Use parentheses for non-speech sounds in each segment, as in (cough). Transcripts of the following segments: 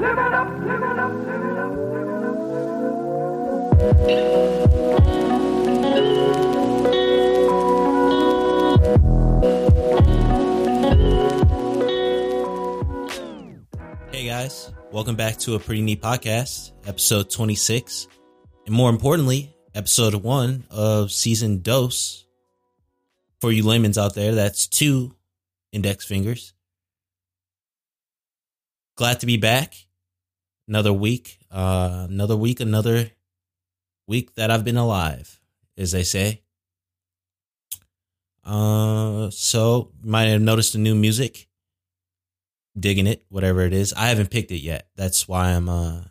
Hey guys, welcome back to a pretty neat podcast, episode 26. And more importantly, episode one of season dose. For you layman's out there, that's two index fingers. Glad to be back. Another week, uh, another week, another week that I've been alive, as they say. Uh, so might have noticed the new music. Digging it, whatever it is. I haven't picked it yet. That's why I'm uh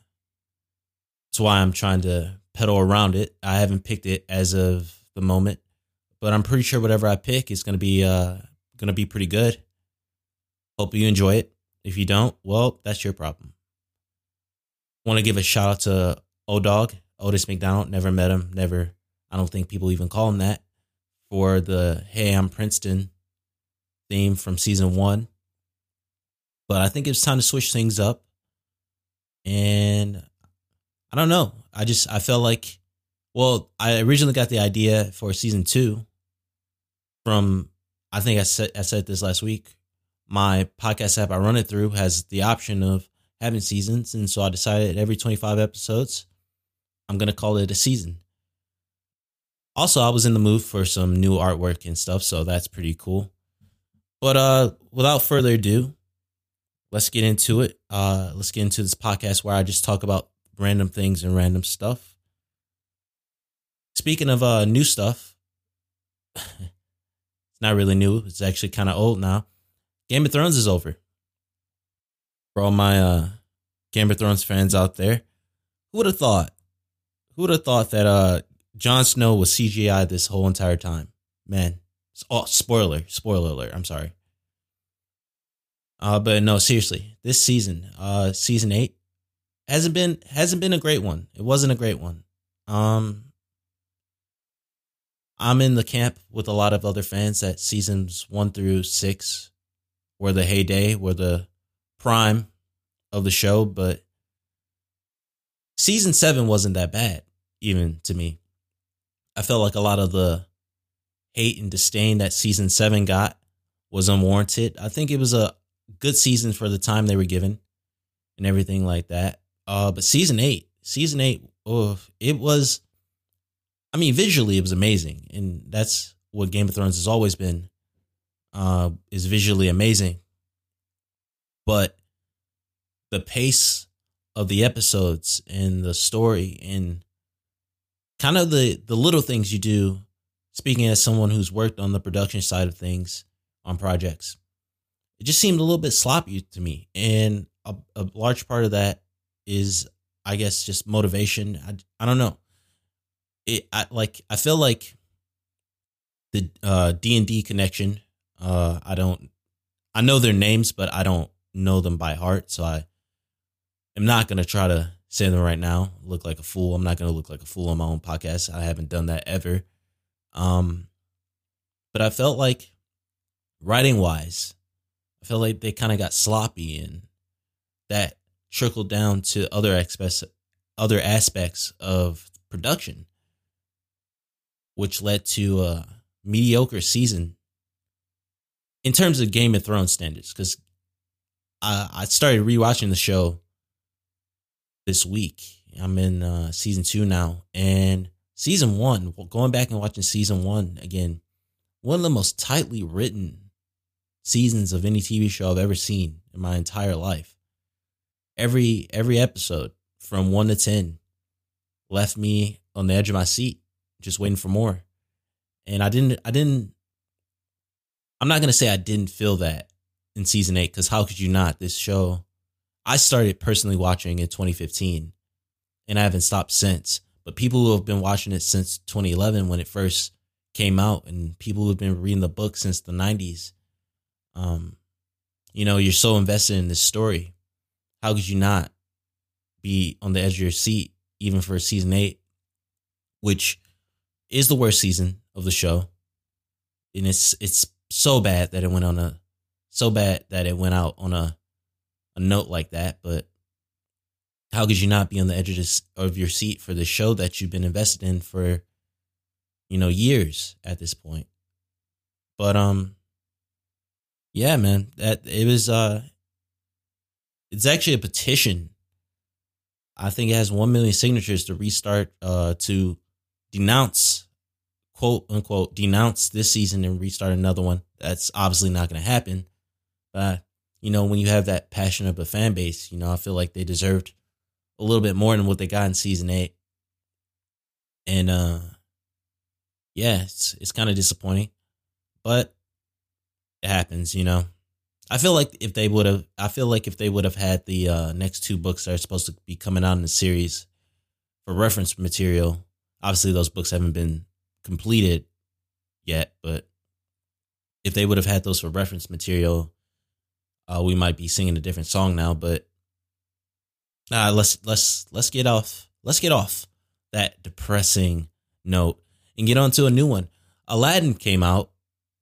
that's why I'm trying to pedal around it. I haven't picked it as of the moment, but I'm pretty sure whatever I pick is gonna be uh gonna be pretty good. Hope you enjoy it. If you don't, well, that's your problem. Want to give a shout out to O Dog, Otis McDonald. Never met him. Never. I don't think people even call him that. For the Hey, I'm Princeton theme from season one. But I think it's time to switch things up. And I don't know. I just I felt like well, I originally got the idea for season two from I think I said I said this last week. My podcast app I run it through has the option of having seasons, and so I decided every 25 episodes, I'm gonna call it a season. Also, I was in the mood for some new artwork and stuff, so that's pretty cool. But uh without further ado, let's get into it. Uh, let's get into this podcast where I just talk about random things and random stuff. Speaking of uh, new stuff, (laughs) it's not really new. It's actually kind of old now. Game of Thrones is over. For all my uh, Game of Thrones fans out there, who would have thought? Who would have thought that uh, Jon Snow was CGI this whole entire time? Man, oh, spoiler, spoiler alert. I'm sorry. Uh, but no, seriously, this season, uh, season eight, hasn't been hasn't been a great one. It wasn't a great one. Um, I'm in the camp with a lot of other fans that seasons one through six were the heyday, were the prime of the show, but season seven wasn't that bad, even to me. I felt like a lot of the hate and disdain that season seven got was unwarranted. I think it was a good season for the time they were given and everything like that. Uh, but season eight, season eight, oh, it was. I mean, visually, it was amazing, and that's what Game of Thrones has always been. Uh, is visually amazing, but the pace of the episodes and the story and kind of the the little things you do. Speaking as someone who's worked on the production side of things on projects, it just seemed a little bit sloppy to me. And a, a large part of that is, I guess, just motivation. I, I don't know. It I, like I feel like the uh, D and D connection. Uh, I don't. I know their names, but I don't know them by heart. So I am not gonna try to say them right now. Look like a fool. I'm not gonna look like a fool on my own podcast. I haven't done that ever. Um, but I felt like writing wise, I felt like they kind of got sloppy and that trickled down to other aspects other aspects of production which led to a mediocre season in terms of Game of Thrones standards cuz I started rewatching the show this week. I'm in uh, season 2 now and season 1, going back and watching season 1 again, one of the most tightly written seasons of any TV show I've ever seen in my entire life. Every every episode from 1 to 10 left me on the edge of my seat just waiting for more. And I didn't I didn't I'm not to say I didn't feel that in season 8 cuz how could you not? This show I started personally watching in 2015 and I haven't stopped since. But people who have been watching it since 2011 when it first came out and people who have been reading the book since the 90s um, you know, you're so invested in this story. How could you not be on the edge of your seat, even for season eight, which is the worst season of the show? And it's it's so bad that it went on a so bad that it went out on a a note like that. But how could you not be on the edge of, this, of your seat for the show that you've been invested in for, you know, years at this point? But um, yeah, man, that it was uh, it's actually a petition. I think it has one million signatures to restart uh to denounce quote unquote denounce this season and restart another one. That's obviously not going to happen. But you know, when you have that passion of a fan base, you know, I feel like they deserved a little bit more than what they got in season eight. And uh yeah, it's it's kind of disappointing. But it happens, you know. I feel like if they would have I feel like if they would have had the uh next two books that are supposed to be coming out in the series for reference material, obviously those books haven't been completed yet, but if they would have had those for reference material, uh, we might be singing a different song now. But uh, let's let's let's get off let's get off that depressing note and get on to a new one. Aladdin came out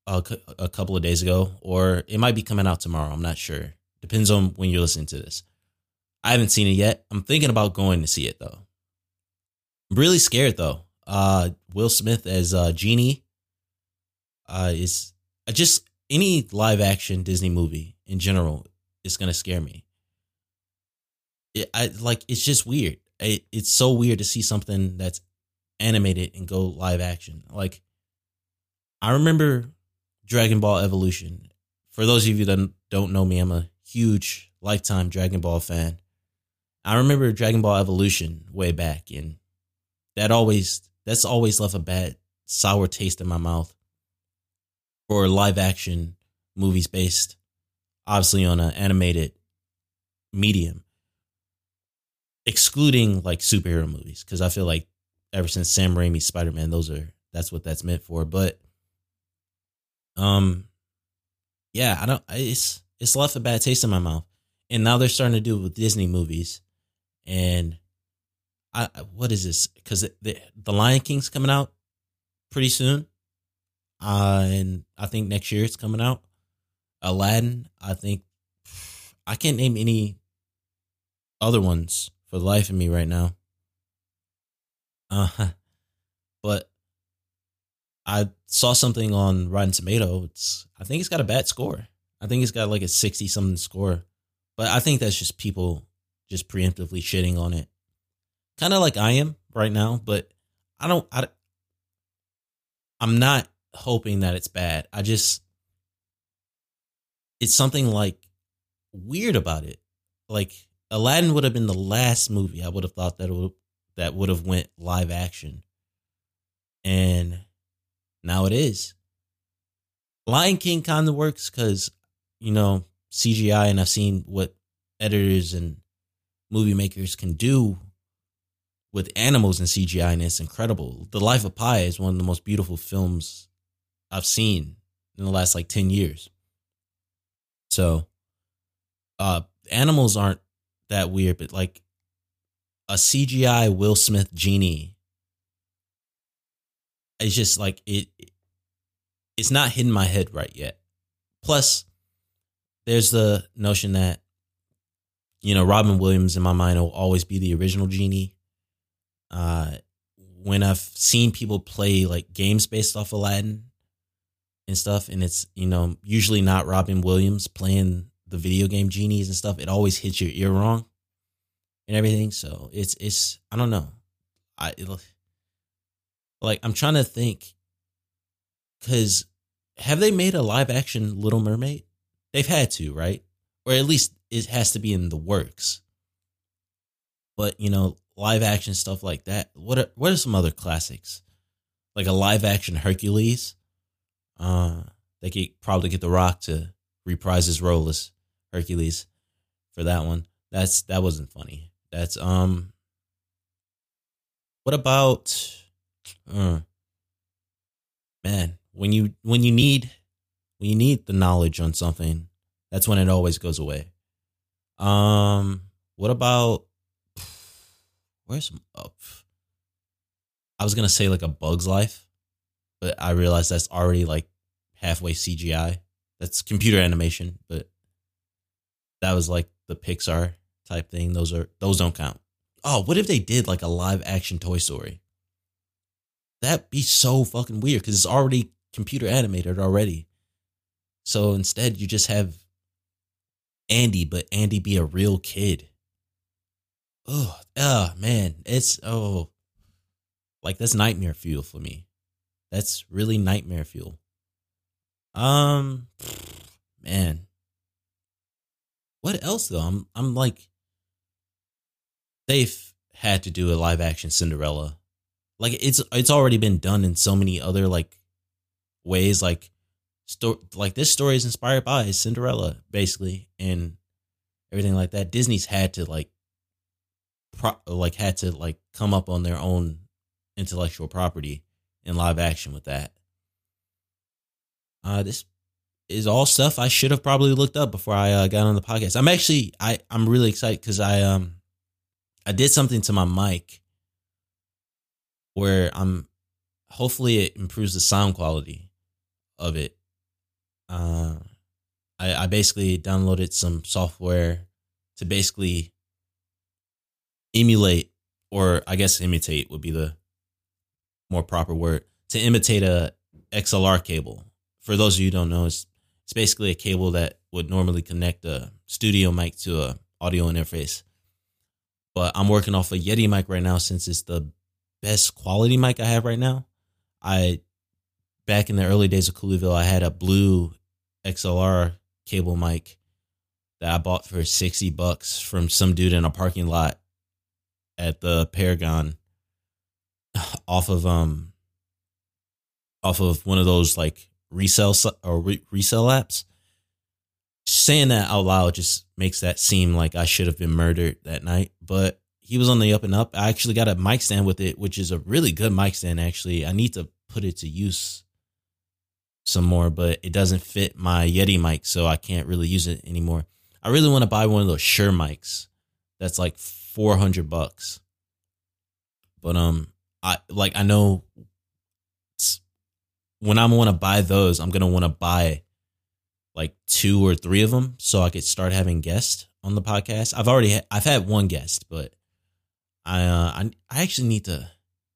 a, a couple of days ago, or it might be coming out tomorrow. I'm not sure. Depends on when you're listening to this. I haven't seen it yet. I'm thinking about going to see it though. I'm really scared though. Uh, Will Smith as uh, Genie uh, is uh, just any live action Disney movie in general is gonna scare me. It, I like it's just weird. It, it's so weird to see something that's animated and go live action. Like I remember Dragon Ball Evolution. For those of you that don't know me, I'm a huge lifetime Dragon Ball fan. I remember Dragon Ball Evolution way back, and that always that's always left a bad sour taste in my mouth for live action movies based obviously on an animated medium excluding like superhero movies because i feel like ever since sam raimi's spider-man those are that's what that's meant for but um yeah i don't it's it's left a bad taste in my mouth and now they're starting to do it with disney movies and I what is this? Because the the Lion King's coming out pretty soon, uh, and I think next year it's coming out. Aladdin, I think I can't name any other ones for the life of me right now. Uh, (laughs) but I saw something on Rotten Tomato. It's I think it's got a bad score. I think it's got like a sixty something score, but I think that's just people just preemptively shitting on it kind of like I am right now, but I don't. I, I'm not hoping that it's bad. I just it's something like weird about it. Like Aladdin would have been the last movie I would have thought that would that would have went live action, and now it is. Lion King kind of works because you know CGI, and I've seen what editors and movie makers can do with animals and CGI, and it's incredible. The Life of Pi is one of the most beautiful films I've seen in the last like 10 years. So, uh, animals aren't that weird, but like a CGI Will Smith genie, it's just like it, it's not hitting my head right yet. Plus, there's the notion that, you know, Robin Williams in my mind will always be the original genie uh, when I've seen people play like games based off Aladdin and stuff, and it's you know usually not Robin Williams playing the video game genies and stuff, it always hits your ear wrong and everything. So it's it's I don't know, I like I'm trying to think because have they made a live action Little Mermaid? They've had to, right? Or at least it has to be in the works. But you know, live action stuff like that. What are what are some other classics? Like a live action Hercules. Uh they could probably get The Rock to reprise his role as Hercules for that one. That's that wasn't funny. That's um what about uh, man, when you when you need when you need the knowledge on something, that's when it always goes away. Um what about where's up? I was gonna say like a Bug's Life, but I realized that's already like halfway CGI. That's computer animation, but that was like the Pixar type thing. Those are those don't count. Oh, what if they did like a live action Toy Story? That'd be so fucking weird because it's already computer animated already. So instead, you just have Andy, but Andy be a real kid. Oh, oh man, it's oh, like that's nightmare fuel for me. That's really nightmare fuel. Um, man, what else though? I'm I'm like, they've had to do a live action Cinderella. Like it's it's already been done in so many other like ways. Like sto- like this story is inspired by Cinderella, basically, and everything like that. Disney's had to like, pro- like had to like come up on their own intellectual property in live action with that. Uh, this is all stuff I should have probably looked up before I uh, got on the podcast. I'm actually I I'm really excited because I um I did something to my mic where I'm hopefully it improves the sound quality of it uh, I, I basically downloaded some software to basically emulate, or I guess imitate would be the more proper word, to imitate a XLR cable. For those of you don't know, it's, it's basically a cable that would normally connect a studio mic to a audio interface. But I'm working off a Yeti mic right now since it's the best quality mic I have right now. I back in the early days of Cooleyville, I had a blue XLR cable mic that I bought for 60 bucks from some dude in a parking lot at the Paragon off of um off of one of those like resell or re- resell apps. Saying that out loud just makes that seem like I should have been murdered that night, but he was on the up and up. I actually got a mic stand with it, which is a really good mic stand actually. I need to put it to use some more, but it doesn't fit my Yeti mic, so I can't really use it anymore. I really want to buy one of those Shure mics. That's like 400 bucks. But um I like I know when I'm want to buy those, I'm to want to buy like two or three of them so I could start having guests on the podcast. I've already ha- I've had one guest, but I uh I I actually need to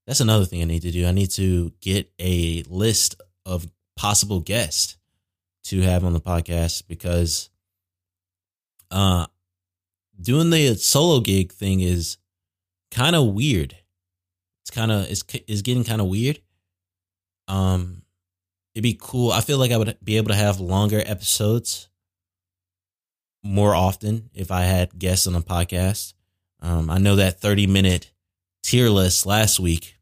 that's another thing I need to do. I need to get a list of possible guests to have on the podcast because uh doing the solo gig thing is kind of weird. It's kind of it's is getting kind of weird. Um it'd be cool. I feel like I would be able to have longer episodes more often if I had guests on the podcast. Um I know that 30 minute tier list last week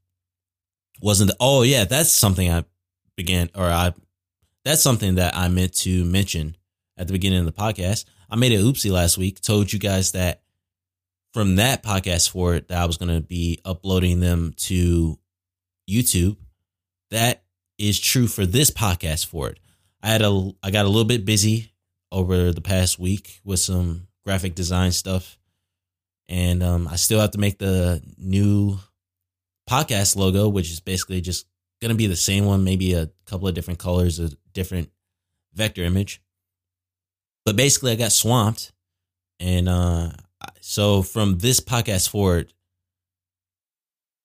wasn't the, oh yeah, that's something I began or I that's something that I meant to mention at the beginning of the podcast. I made a oopsie last week, told you guys that from that podcast for it that I was going to be uploading them to YouTube. That is true for this podcast for it. I had a I got a little bit busy over the past week with some graphic design stuff. And um, I still have to make the new podcast logo, which is basically just going to be the same one, maybe a couple of different colors, a different vector image. But basically, I got swamped. And uh, so from this podcast forward,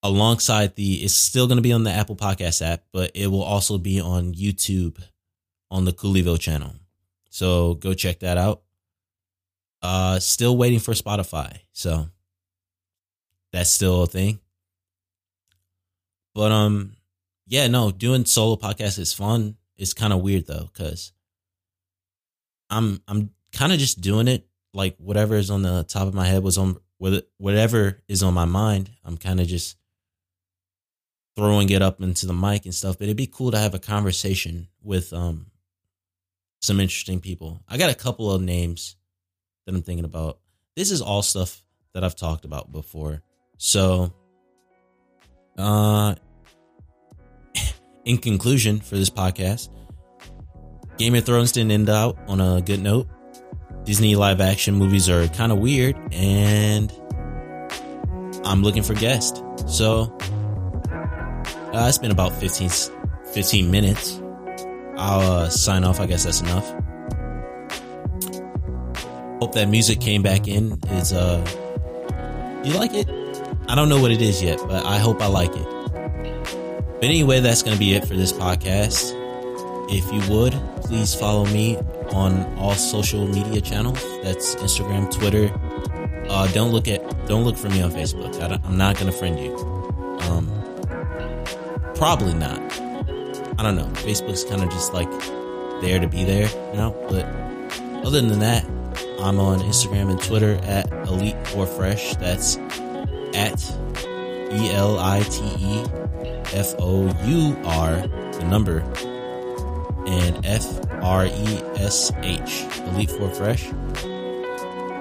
alongside the, it's still going to be on the Apple Podcast app, but it will also be on YouTube on the Cooleyville channel. So go check that out. Uh, still waiting for Spotify. So that's still a thing. But um, yeah, no, doing solo podcasts is fun. It's kind of weird though, because I'm I'm kind of just doing it like whatever is on the top of my head was on whatever is on my mind. I'm kind of just throwing it up into the mic and stuff. But it'd be cool to have a conversation with um some interesting people. I got a couple of names that I'm thinking about. This is all stuff that I've talked about before. So uh in conclusion for this podcast, Game of Thrones didn't end out on a good note. Disney live action movies are kind of weird, and I'm looking for guests. So uh, it's been about 15, 15 minutes. I'll uh, sign off. I guess that's enough. hope that music came back in. Is uh, you like it? I don't know what it is yet, but I hope I like it. But anyway, that's going to be it for this podcast. If you would, please follow me on all social media channels. That's Instagram, Twitter. Uh, don't look at, don't look for me on Facebook. I am not going to friend you. Um, probably not. I don't know. Facebook's kind of just like there to be there, you know. But other than that, I'm on Instagram and Twitter at Elite Four Fresh. That's at E L I T E F O U R, the number, and F R E S H, Elite Four Fresh.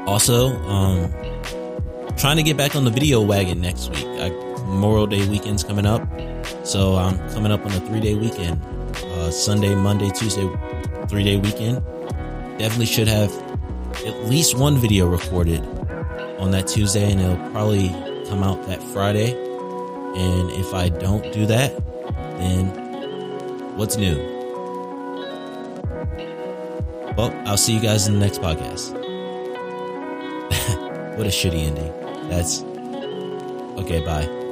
Also, um, trying to get back on the video wagon next week. I, Memorial Day weekend's coming up, so I'm coming up on a three day weekend. Uh, Sunday, Monday, Tuesday, three day weekend. Definitely should have at least one video recorded on that Tuesday, and it'll probably come out that Friday. And if I don't do that, then what's new? Well, I'll see you guys in the next podcast. (laughs) what a shitty ending. That's okay. Bye.